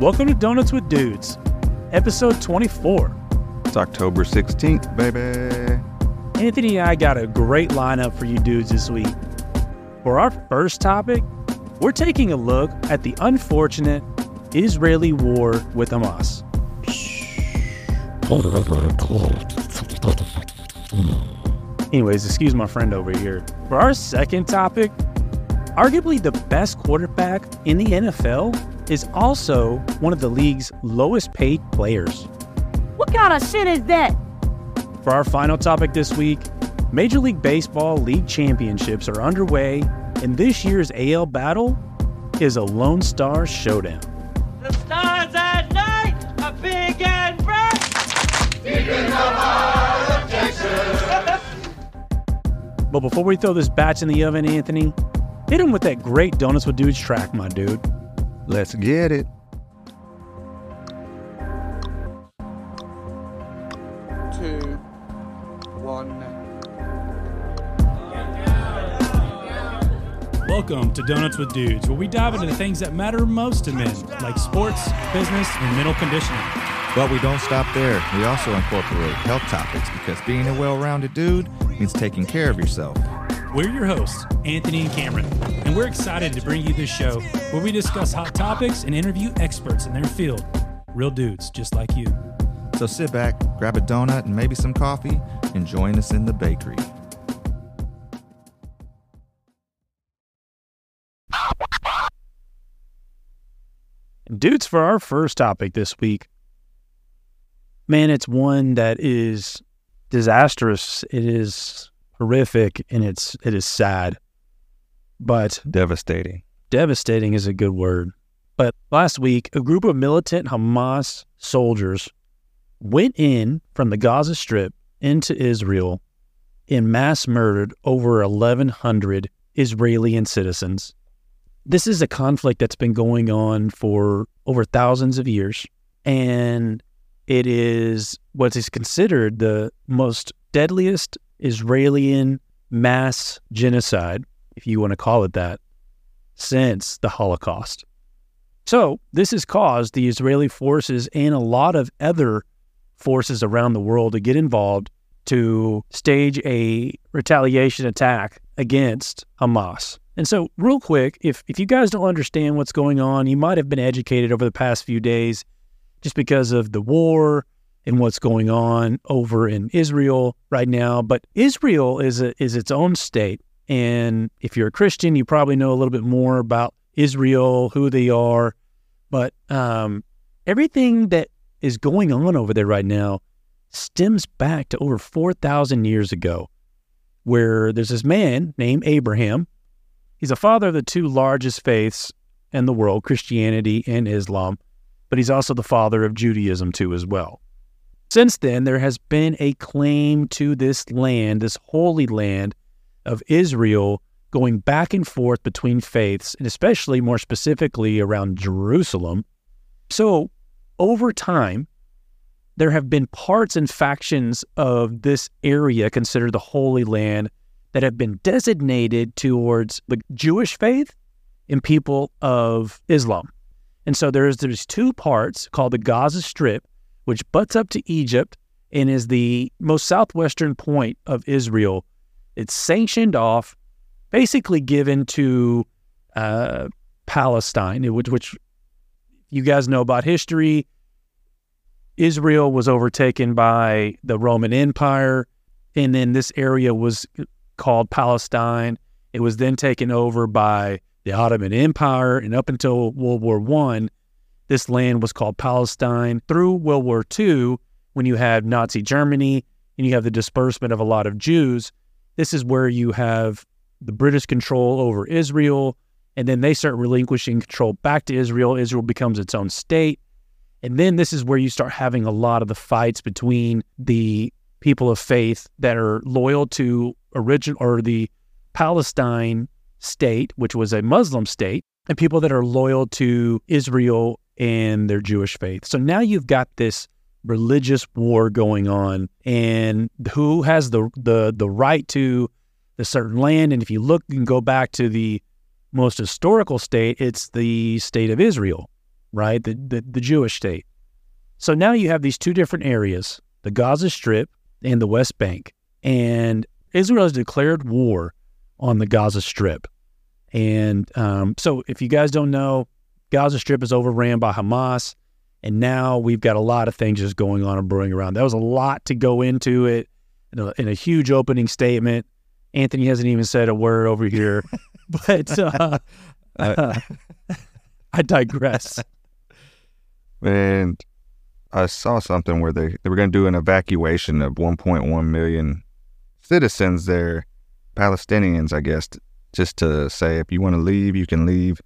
Welcome to Donuts with Dudes, episode 24. It's October 16th, baby. Anthony and I got a great lineup for you dudes this week. For our first topic, we're taking a look at the unfortunate Israeli war with Hamas. Anyways, excuse my friend over here. For our second topic, arguably the best quarterback in the NFL is also one of the league's lowest paid players. What kind of shit is that? For our final topic this week, Major League Baseball League Championships are underway, and this year's AL battle is a Lone Star Showdown. The stars at night are big and bright. But before we throw this batch in the oven, Anthony, hit him with that great Donuts with Dudes track, my dude. Let's get it. two, one. Welcome to Donuts with Dudes, where we dive into the things that matter most to men, like sports, business, and mental conditioning. But we don't stop there. We also incorporate health topics because being a well rounded dude means taking care of yourself. We're your hosts, Anthony and Cameron, and we're excited to bring you this show where we discuss hot topics and interview experts in their field. Real dudes just like you. So sit back, grab a donut and maybe some coffee, and join us in the bakery. Dudes, for our first topic this week, man, it's one that is disastrous. It is horrific and it's it is sad. But Devastating. devastating is a good word. But last week, a group of militant Hamas soldiers went in from the Gaza Strip into Israel and mass murdered over 1,100 Israeli and citizens. This is a conflict that's been going on for over thousands of years, and it is what is considered the most deadliest Israeli mass genocide, if you want to call it that, since the Holocaust. So, this has caused the Israeli forces and a lot of other forces around the world to get involved to stage a retaliation attack against Hamas. And so, real quick, if, if you guys don't understand what's going on, you might have been educated over the past few days just because of the war and what's going on over in Israel right now. But Israel is a, is its own state, and if you're a Christian, you probably know a little bit more about Israel, who they are. But um, everything that is going on over there right now stems back to over four thousand years ago, where there's this man named Abraham. He's a father of the two largest faiths in the world, Christianity and Islam but he's also the father of Judaism too as well. Since then, there has been a claim to this land, this holy land of Israel, going back and forth between faiths, and especially more specifically around Jerusalem. So, over time, there have been parts and factions of this area considered the Holy Land that have been designated towards the Jewish faith and people of Islam. And so there's there's two parts called the Gaza Strip, which butts up to Egypt and is the most southwestern point of Israel. It's sanctioned off, basically given to uh, Palestine, which, which you guys know about history. Israel was overtaken by the Roman Empire, and then this area was called Palestine. It was then taken over by the Ottoman Empire, and up until World War One, this land was called Palestine. Through World War II, when you had Nazi Germany and you have the disbursement of a lot of Jews, this is where you have the British control over Israel, and then they start relinquishing control back to Israel. Israel becomes its own state. And then this is where you start having a lot of the fights between the people of faith that are loyal to original or the Palestine state, which was a Muslim state, and people that are loyal to Israel and their Jewish faith. So now you've got this religious war going on, and who has the the the right to the certain land? And if you look and go back to the most historical state, it's the state of Israel. right? The, the the Jewish state. So now you have these two different areas, the Gaza Strip and the West Bank, and Israel has declared war on the Gaza Strip. And um, so, if you guys don't know, Gaza Strip is overran by Hamas, and now we've got a lot of things just going on and brewing around. That was a lot to go into it in a, in a huge opening statement. Anthony hasn't even said a word over here, but uh, uh, I digress. And I saw something where they, they were going to do an evacuation of 1.1 million citizens there, Palestinians, I guess, just to say if you want to leave, you can leave.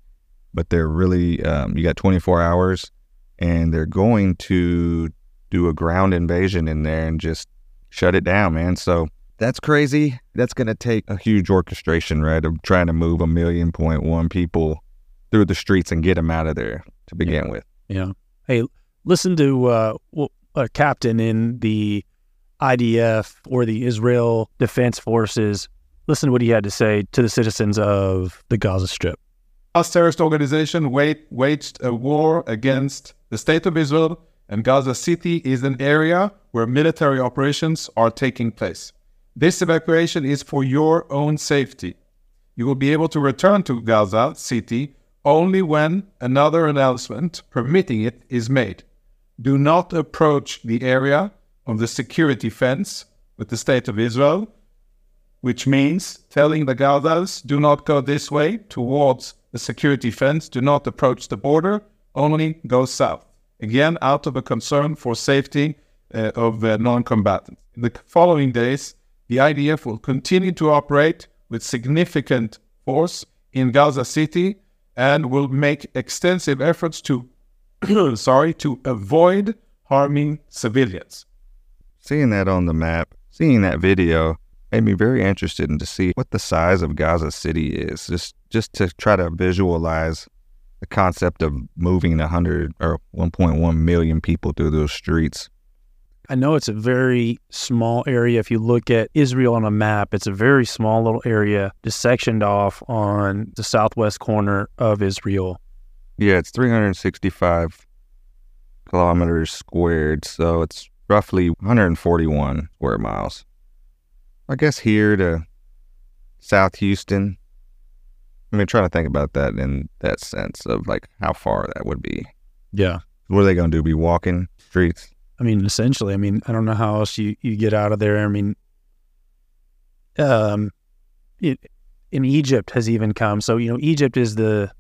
But they're really, um, you got 24 hours and they're going to do a ground invasion in there and just shut it down, man. So that's crazy. That's going to take a huge orchestration, right? Of trying to move a million point one people through the streets and get them out of there to begin yeah. with. Yeah. Hey, listen to uh, a captain in the IDF or the Israel Defense Forces. Listen to what he had to say to the citizens of the Gaza Strip. Hamas terrorist organization waged a war against the state of Israel, and Gaza City is an area where military operations are taking place. This evacuation is for your own safety. You will be able to return to Gaza City only when another announcement permitting it is made. Do not approach the area of the security fence with the state of Israel, which means telling the Gazans, do not go this way towards the security fence, do not approach the border, only go south. Again, out of a concern for safety uh, of uh, non combatants. In the following days, the IDF will continue to operate with significant force in Gaza City and will make extensive efforts to sorry to avoid harming civilians. Seeing that on the map, seeing that video made me very interested in to see what the size of Gaza City is. Just just to try to visualize the concept of moving 100 or 1.1 million people through those streets. I know it's a very small area. If you look at Israel on a map, it's a very small little area, just sectioned off on the southwest corner of Israel. Yeah, it's 365 kilometers squared, so it's roughly 141 square miles. I guess here to South Houston. I mean, trying to think about that in that sense of like how far that would be. Yeah. What are they going to do? Be walking streets? I mean, essentially, I mean, I don't know how else you, you get out of there. I mean, um, it, in Egypt has even come. So, you know, Egypt is the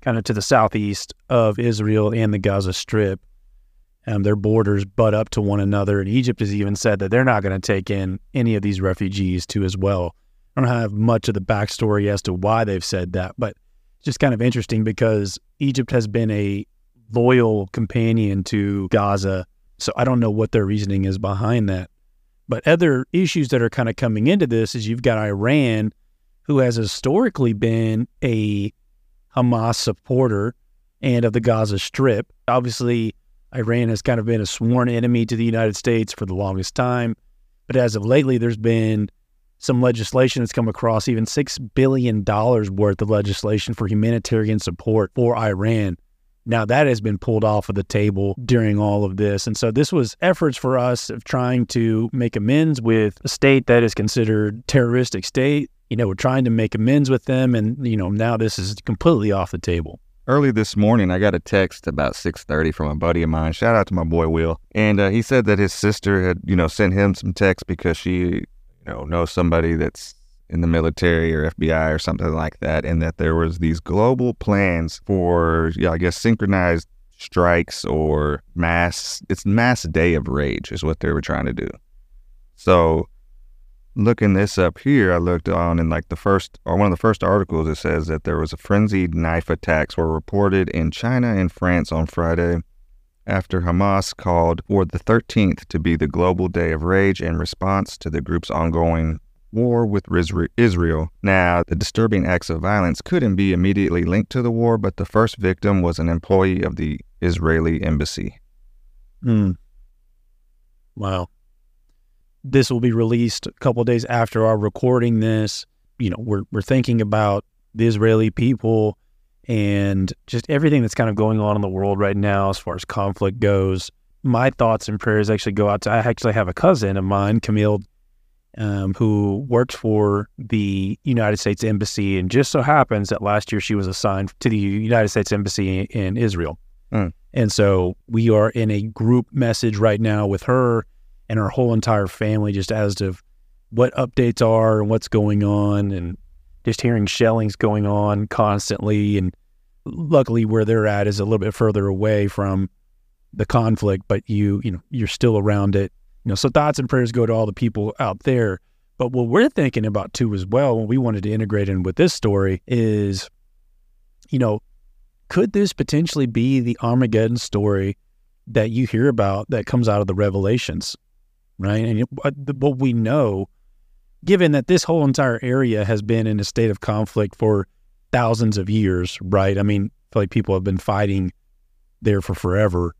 kind of to the southeast of Israel and the Gaza Strip. Um, their borders butt up to one another. And Egypt has even said that they're not going to take in any of these refugees too as well. I don't have much of the backstory as to why they've said that, but it's just kind of interesting because Egypt has been a loyal companion to Gaza. So I don't know what their reasoning is behind that. But other issues that are kind of coming into this is you've got Iran, who has historically been a Hamas supporter and of the Gaza Strip. Obviously, Iran has kind of been a sworn enemy to the United States for the longest time. But as of lately, there's been some legislation that's come across, even $6 billion worth of legislation for humanitarian support for Iran. Now, that has been pulled off of the table during all of this. And so, this was efforts for us of trying to make amends with a state that is considered terroristic state. You know, we're trying to make amends with them. And, you know, now this is completely off the table early this morning i got a text about 6.30 from a buddy of mine shout out to my boy will and uh, he said that his sister had you know sent him some texts because she you know knows somebody that's in the military or fbi or something like that and that there was these global plans for yeah i guess synchronized strikes or mass it's mass day of rage is what they were trying to do so looking this up here, I looked on in like the first or one of the first articles. It says that there was a frenzied knife attacks were reported in China and France on Friday after Hamas called for the 13th to be the global day of rage in response to the group's ongoing war with Israel. Now, the disturbing acts of violence couldn't be immediately linked to the war, but the first victim was an employee of the Israeli embassy. Hmm. Wow this will be released a couple days after our recording this. You know, we're we're thinking about the Israeli people and just everything that's kind of going on in the world right now as far as conflict goes. My thoughts and prayers actually go out to. I actually have a cousin of mine, Camille, um, who works for the United States Embassy, and just so happens that last year she was assigned to the United States Embassy in Israel. Mm. And so we are in a group message right now with her and her whole entire family, just as to what updates are and what's going on, and just hearing shellings going on constantly. And luckily, where they're at is a little bit further away from the conflict, but you, you know, you're still around it. You know, so thoughts and prayers go to all the people out there. But what we're thinking about too, as well, when we wanted to integrate in with this story, is, you know, could this potentially be the Armageddon story that you hear about that comes out of the Revelations, right? And what we know, given that this whole entire area has been in a state of conflict for thousands of years, right? I mean, I like people have been fighting there for forever,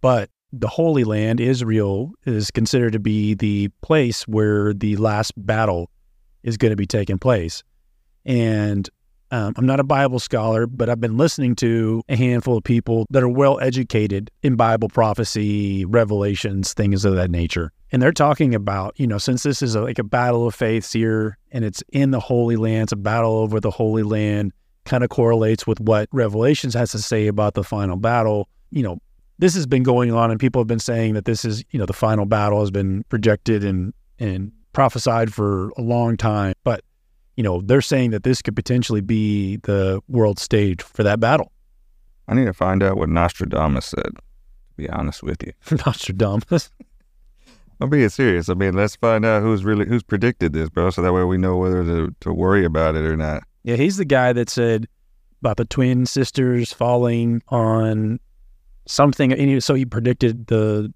but the Holy Land, Israel, is considered to be the place where the last battle is going to be taking place. And um, I'm not a Bible scholar, but I've been listening to a handful of people that are well educated in Bible prophecy, revelations, things of that nature. And they're talking about, you know, since this is a, like a battle of faiths here and it's in the Holy Land, it's a battle over the Holy Land, kind of correlates with what Revelations has to say about the final battle. You know, this has been going on and people have been saying that this is, you know, the final battle has been projected and, and prophesied for a long time. But you know, they're saying that this could potentially be the world stage for that battle. I need to find out what Nostradamus said, to be honest with you. Nostradamus. I'm being serious. I mean, let's find out who's really who's predicted this, bro, so that way we know whether to, to worry about it or not. Yeah, he's the guy that said about the twin sisters falling on something. And he, so he predicted the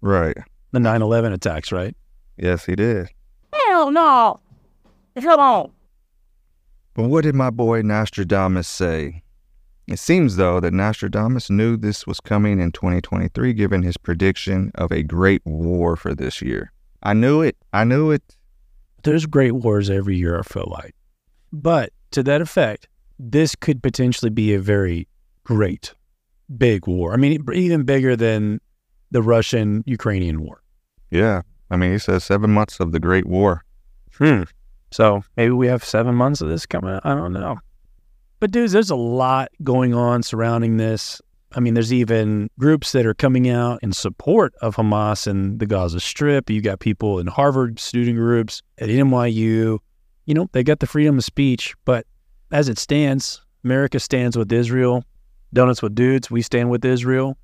right the 9/11 attacks, right? Yes, he did. Hell no. Come on. But what did my boy Nostradamus say? It seems, though, that Nostradamus knew this was coming in 2023, given his prediction of a great war for this year. I knew it. I knew it. There's great wars every year, I feel like. But to that effect, this could potentially be a very great, big war. I mean, even bigger than the Russian Ukrainian war. Yeah. I mean, he says seven months of the Great War. Hmm. So maybe we have seven months of this coming. I don't know. But dudes, there's a lot going on surrounding this. I mean, there's even groups that are coming out in support of Hamas and the Gaza Strip. You got people in Harvard student groups at NYU. You know, they got the freedom of speech, but as it stands, America stands with Israel. Donuts with dudes, we stand with Israel.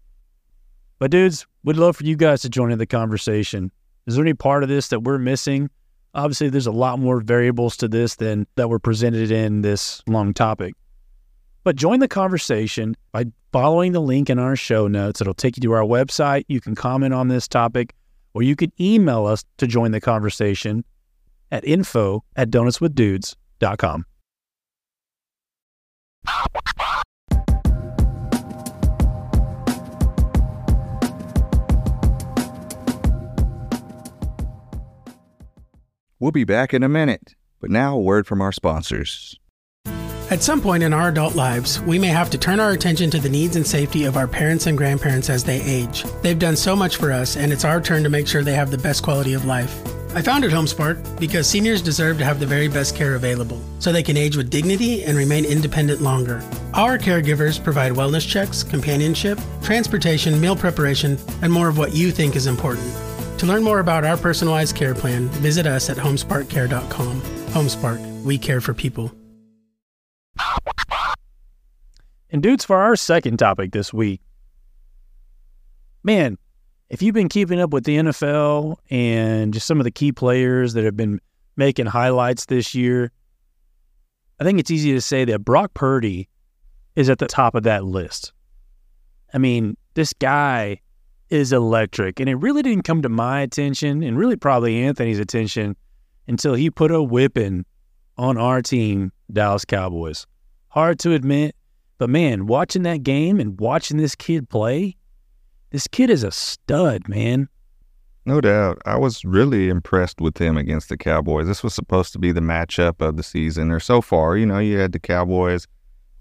But dudes, we'd love for you guys to join in the conversation. Is there any part of this that we're missing? Obviously, there's a lot more variables to this than that were presented in this long topic. But join the conversation by following the link in our show notes. It'll take you to our website. You can comment on this topic, or you can email us to join the conversation at info at donutswithdudes.com. We'll be back in a minute, but now a word from our sponsors. At some point in our adult lives, we may have to turn our attention to the needs and safety of our parents and grandparents as they age. They've done so much for us, and it's our turn to make sure they have the best quality of life. I founded HomeSpark because seniors deserve to have the very best care available so they can age with dignity and remain independent longer. Our caregivers provide wellness checks, companionship, transportation, meal preparation, and more of what you think is important. To learn more about our personalized care plan, visit us at homesparkcare.com. Homespark, we care for people. And dudes, for our second topic this week, man, if you've been keeping up with the NFL and just some of the key players that have been making highlights this year, I think it's easy to say that Brock Purdy is at the top of that list. I mean, this guy is electric. And it really didn't come to my attention and really probably Anthony's attention until he put a whipping on our team, Dallas Cowboys. Hard to admit, but man, watching that game and watching this kid play, this kid is a stud, man. No doubt. I was really impressed with him against the Cowboys. This was supposed to be the matchup of the season, or so far. You know, you had the Cowboys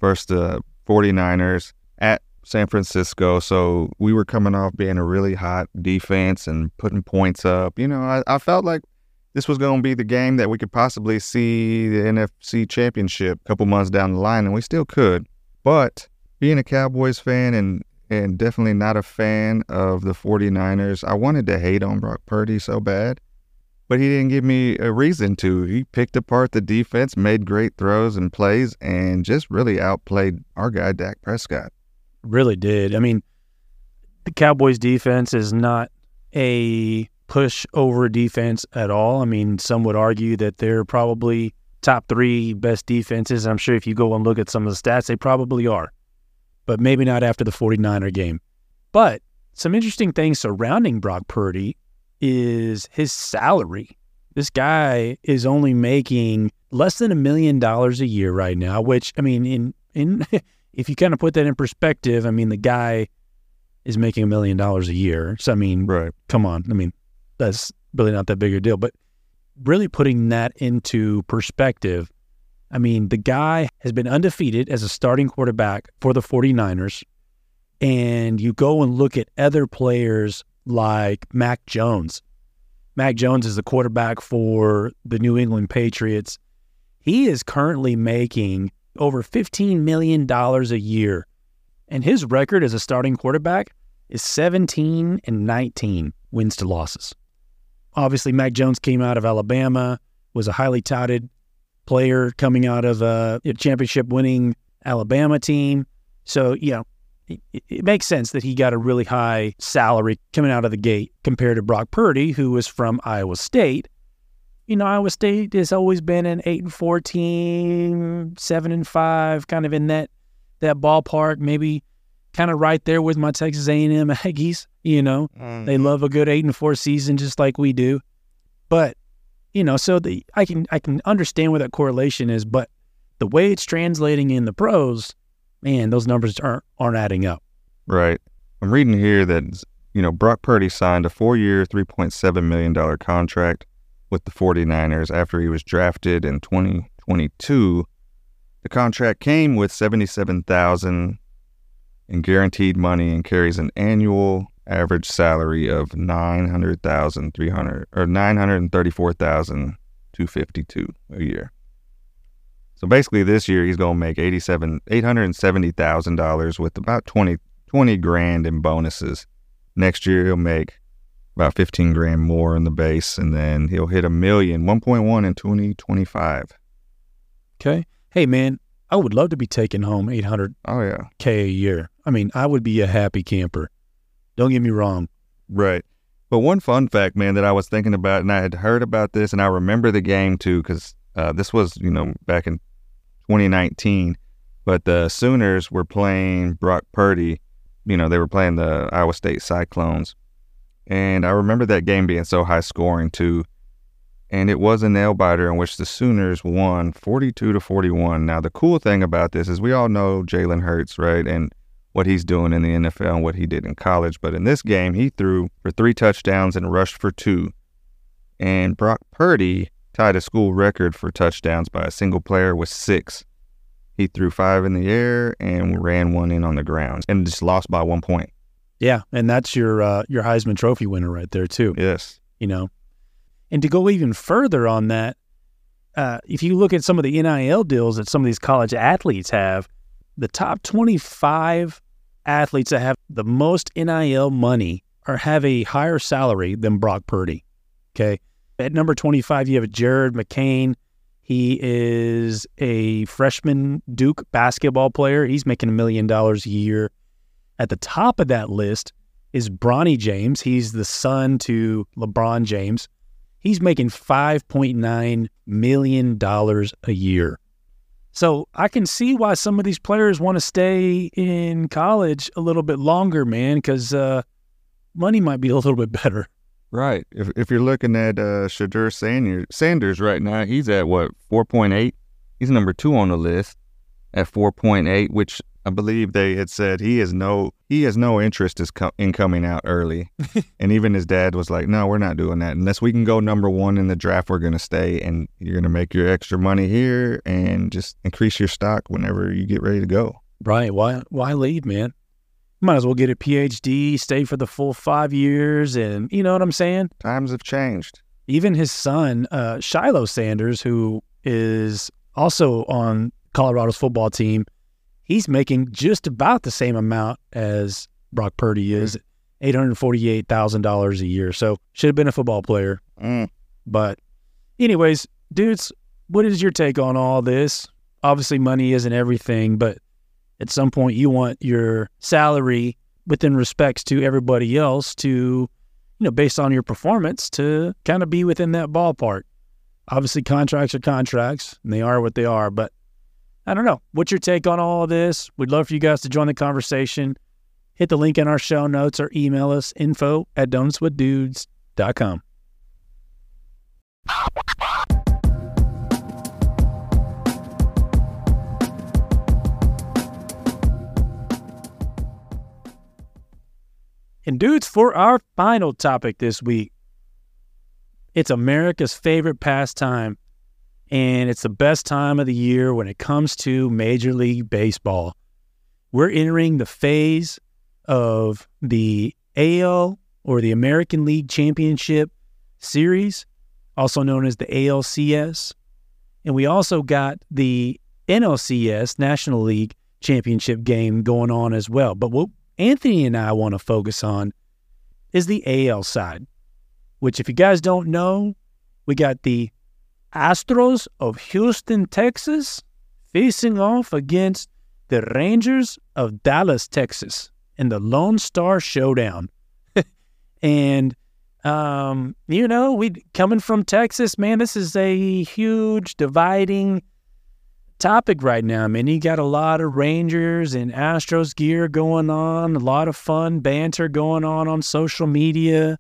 versus the 49ers at San Francisco. So we were coming off being a really hot defense and putting points up. You know, I, I felt like this was going to be the game that we could possibly see the NFC Championship a couple months down the line, and we still could. But being a Cowboys fan and and definitely not a fan of the 49ers, I wanted to hate on Brock Purdy so bad. But he didn't give me a reason to. He picked apart the defense, made great throws and plays, and just really outplayed our guy, Dak Prescott. Really did. I mean, the Cowboys defense is not a push over defense at all. I mean, some would argue that they're probably top three best defenses. I'm sure if you go and look at some of the stats, they probably are, but maybe not after the 49er game. But some interesting things surrounding Brock Purdy is his salary. This guy is only making less than a million dollars a year right now, which I mean, in in if you kind of put that in perspective, I mean, the guy is making a million dollars a year. So I mean, Right. come on. I mean, that's really not that big a deal. But really putting that into perspective, I mean, the guy has been undefeated as a starting quarterback for the 49ers. And you go and look at other players like Mac Jones. Mac Jones is the quarterback for the New England Patriots. He is currently making over $15 million a year. And his record as a starting quarterback is 17 and 19 wins to losses. Obviously, Mac Jones came out of Alabama, was a highly touted player coming out of a, championship winning Alabama team. So, you know, it, it makes sense that he got a really high salary coming out of the gate compared to Brock Purdy, who was from Iowa State. You know, Iowa State has always been an 8 and 14, 7 and 5, kind of in that that ballpark, maybe kind of right there with my Texas A&M Aggies, you know. They mm-hmm. love a good eight and four season just like we do. But, you know, so the I can I can understand where that correlation is, but the way it's translating in the pros, man, those numbers aren't aren't adding up. Right. I'm reading here that, you know, Brock Purdy signed a four year, $3.7 million contract with the 49ers after he was drafted in 2022. The contract came with 77000 in guaranteed money and carries an annual average salary of 900,300 or 934,252 a year. So basically this year he's going to make 87 $870,000 with about 20 20 grand in bonuses. Next year he'll make about 15 grand more in the base and then he'll hit a million, 1.1 in 2025. Okay. Hey man, I would love to be taking home 800k Oh yeah. a year. I mean, I would be a happy camper. Don't get me wrong. Right. But one fun fact, man, that I was thinking about, and I had heard about this, and I remember the game too, because uh, this was, you know, back in 2019. But the Sooners were playing Brock Purdy. You know, they were playing the Iowa State Cyclones. And I remember that game being so high scoring too. And it was a nail biter in which the Sooners won 42 to 41. Now, the cool thing about this is we all know Jalen Hurts, right? And what he's doing in the NFL and what he did in college. But in this game, he threw for three touchdowns and rushed for two. And Brock Purdy tied a school record for touchdowns by a single player with six. He threw five in the air and ran one in on the ground and just lost by one point. Yeah, and that's your uh, your Heisman Trophy winner right there too. Yes. You know, and to go even further on that, uh, if you look at some of the NIL deals that some of these college athletes have, the top twenty five athletes that have the most NIL money or have a higher salary than Brock Purdy. Okay, at number twenty five, you have Jared McCain. He is a freshman Duke basketball player. He's making a million dollars a year. At the top of that list is Bronny James. He's the son to LeBron James. He's making $5.9 million a year. So I can see why some of these players want to stay in college a little bit longer, man, because uh, money might be a little bit better. Right. If if you're looking at uh Shedeur Sanders, Sanders right now, he's at what, 4.8? He's number two on the list. at 4.8, which I believe they had said he has no he has no interest in coming out early, and even his dad was like, "No, we're not doing that unless we can go number one in the draft. We're gonna stay, and you're gonna make your extra money here and just increase your stock whenever you get ready to go." Right. Why why leave, man? Might as well get a PhD, stay for the full five years, and you know what I'm saying? Times have changed. Even his son, uh, Shiloh Sanders, who is also on Colorado's football team, he's making just about the same amount as Brock Purdy is, eight hundred forty-eight thousand dollars a year. So should have been a football player. Mm. But, anyways, dudes, what is your take on all this? Obviously, money isn't everything, but at some point, you want your salary within respects to everybody else to, you know, based on your performance, to kind of be within that ballpark. Obviously, contracts are contracts, and they are what they are. But I don't know. What's your take on all of this? We'd love for you guys to join the conversation. Hit the link in our show notes or email us info at donutswithdudes.com. And dudes, for our final topic this week, it's America's favorite pastime, and it's the best time of the year when it comes to Major League Baseball. We're entering the phase of the AL or the American League Championship Series, also known as the ALCS. And we also got the NLCS, National League Championship game going on as well. But what Anthony and I want to focus on is the AL side, which, if you guys don't know, we got the Astros of Houston, Texas, facing off against the Rangers of Dallas, Texas, in the Lone Star Showdown. and um, you know, we coming from Texas, man, this is a huge dividing topic right now. I mean, you got a lot of Rangers and Astros gear going on, a lot of fun banter going on on social media.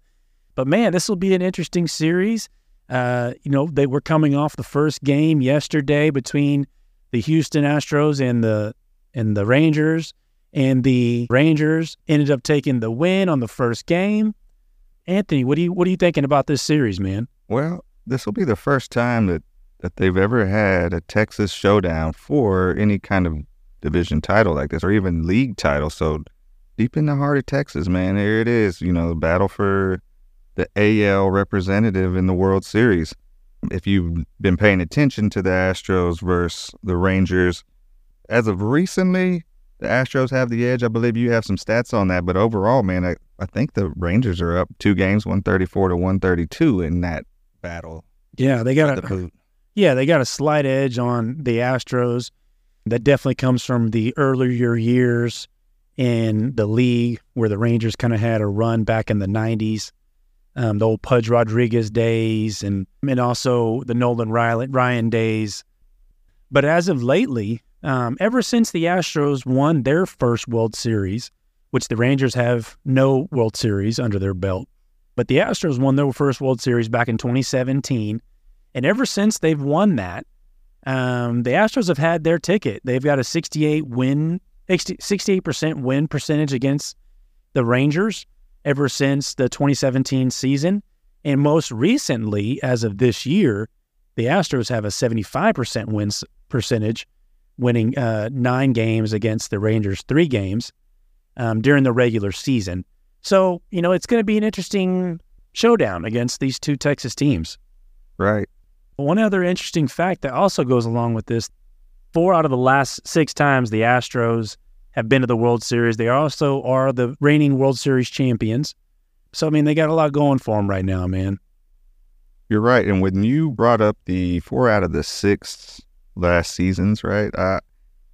But man, this will be an interesting series. Uh, you know, they were coming off the first game yesterday between the Houston Astros and the and the Rangers, and the Rangers ended up taking the win on the first game. Anthony, what do you what are you thinking about this series, man? Well, this will be the first time that that they've ever had a Texas showdown for any kind of division title like this or even league title. So deep in the heart of Texas, man, here it is, you know, the battle for the AL representative in the World Series. If you've been paying attention to the Astros versus the Rangers, as of recently, the Astros have the edge. I believe you have some stats on that, but overall, man, I, I think the Rangers are up two games, 134 to 132 in that battle. Yeah, they got The a boot. yeah, they got a slight edge on the Astros. That definitely comes from the earlier years in the league where the Rangers kind of had a run back in the '90s, um, the old Pudge Rodriguez days, and and also the Nolan Ryan, Ryan days. But as of lately, um, ever since the Astros won their first World Series, which the Rangers have no World Series under their belt, but the Astros won their first World Series back in 2017. And ever since they've won that, um, the Astros have had their ticket. They've got a 68 win, 68% win percentage against the Rangers ever since the 2017 season. And most recently, as of this year, the Astros have a 75% win percentage, winning uh, nine games against the Rangers, three games um, during the regular season. So, you know, it's going to be an interesting showdown against these two Texas teams. Right. One other interesting fact that also goes along with this four out of the last six times the Astros have been to the World Series, they also are the reigning World Series champions. So, I mean, they got a lot going for them right now, man. You're right. And when you brought up the four out of the six last seasons, right? I,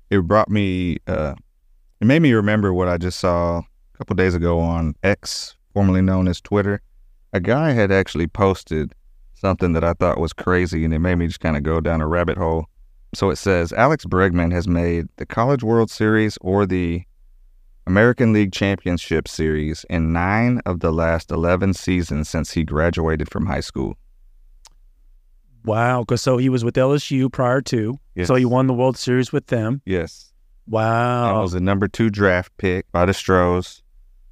it brought me, uh, it made me remember what I just saw a couple days ago on X, formerly known as Twitter. A guy had actually posted something that I thought was crazy and it made me just kind of go down a rabbit hole. So it says Alex Bregman has made the College World Series or the American League Championship Series in nine of the last 11 seasons since he graduated from high school. Wow. 'cause so he was with LSU prior to. Yes. So he won the World Series with them. Yes. Wow. That was the number two draft pick by the Stros.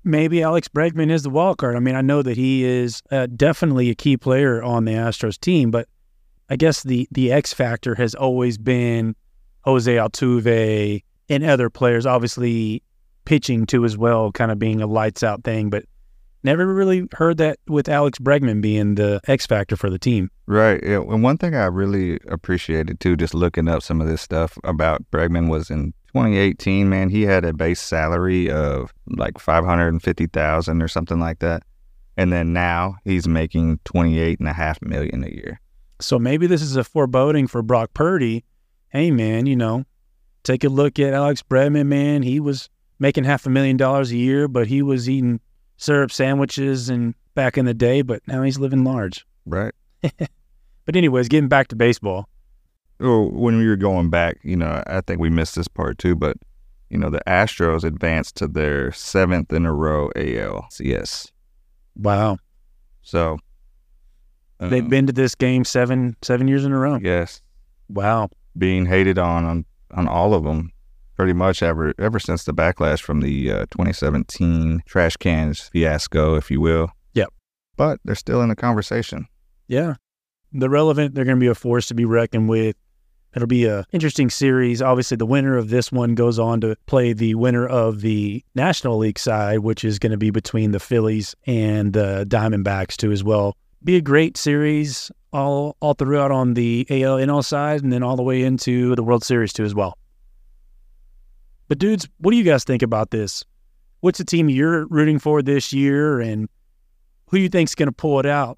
maybe Alex Bregman is the wild card. I mean, I know that he is uh, definitely a key player on the Astros team, but I guess the the X factor has always been Jose Altuve and other players, obviously pitching too as well, kind of being a lights out thing, but never really heard that with Alex Bregman being the X factor for the team. Right. Yeah. And one thing I really appreciated too, just looking up some of this stuff about Bregman was in 2018, man, he had a base salary of like 550,000 or something like that. And then now he's making 28 and a half million a year. So maybe this is a foreboding for Brock Purdy. Hey, man, you know, take a look at Alex Bregman, man. He was making half a million dollars a year, but he was eating syrup sandwiches and back in the day, but now he's living large. Right. But anyways, getting back to baseball. Well, when we were going back, you know, I think we missed this part too, but you know, the Astros advanced to their seventh in a row ALCS. Wow. So They've um, been to this game seven seven years in a row. yes, Wow. being hated on on, on all of them pretty much ever ever since the backlash from the uh, 2017 trash cans fiasco, if you will. Yep. But they're still in the conversation. Yeah. They're relevant. They're going to be a force to be reckoned with. It'll be a interesting series. Obviously, the winner of this one goes on to play the winner of the National League side, which is going to be between the Phillies and the Diamondbacks too, as well. Be a great series all all throughout on the AL NL side, and then all the way into the World Series too, as well. But dudes, what do you guys think about this? What's the team you're rooting for this year, and who you think's going to pull it out?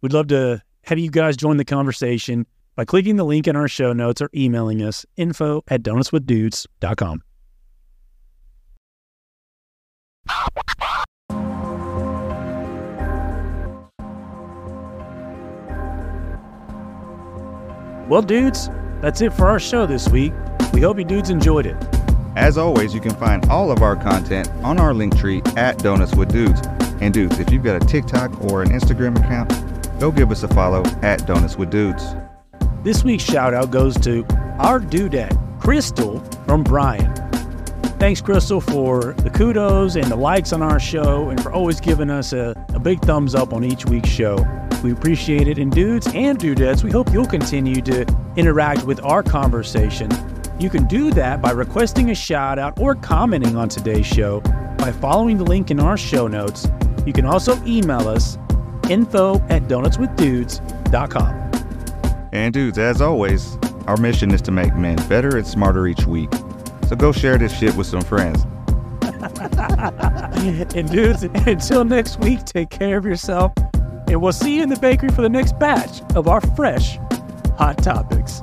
We'd love to have you guys join the conversation by clicking the link in our show notes or emailing us info at donutswithdudes.com. Well, dudes, that's it for our show this week. We hope you dudes enjoyed it. As always, you can find all of our content on our link tree at Donuts with Dudes. And dudes, if you've got a TikTok or an Instagram account, go give us a follow at Donuts with Dudes. This week's shout out goes to our dudette, Crystal from Brian. Thanks, Crystal, for the kudos and the likes on our show and for always giving us a, a big thumbs up on each week's show. We appreciate it. And dudes and dudettes, we hope you'll continue to interact with our conversation. You can do that by requesting a shout out or commenting on today's show by following the link in our show notes. You can also email us info at donutswithdudes.com. And dudes, as always, our mission is to make men better and smarter each week. So go share this shit with some friends. and dudes, until next week, take care of yourself. And we'll see you in the bakery for the next batch of our fresh hot topics.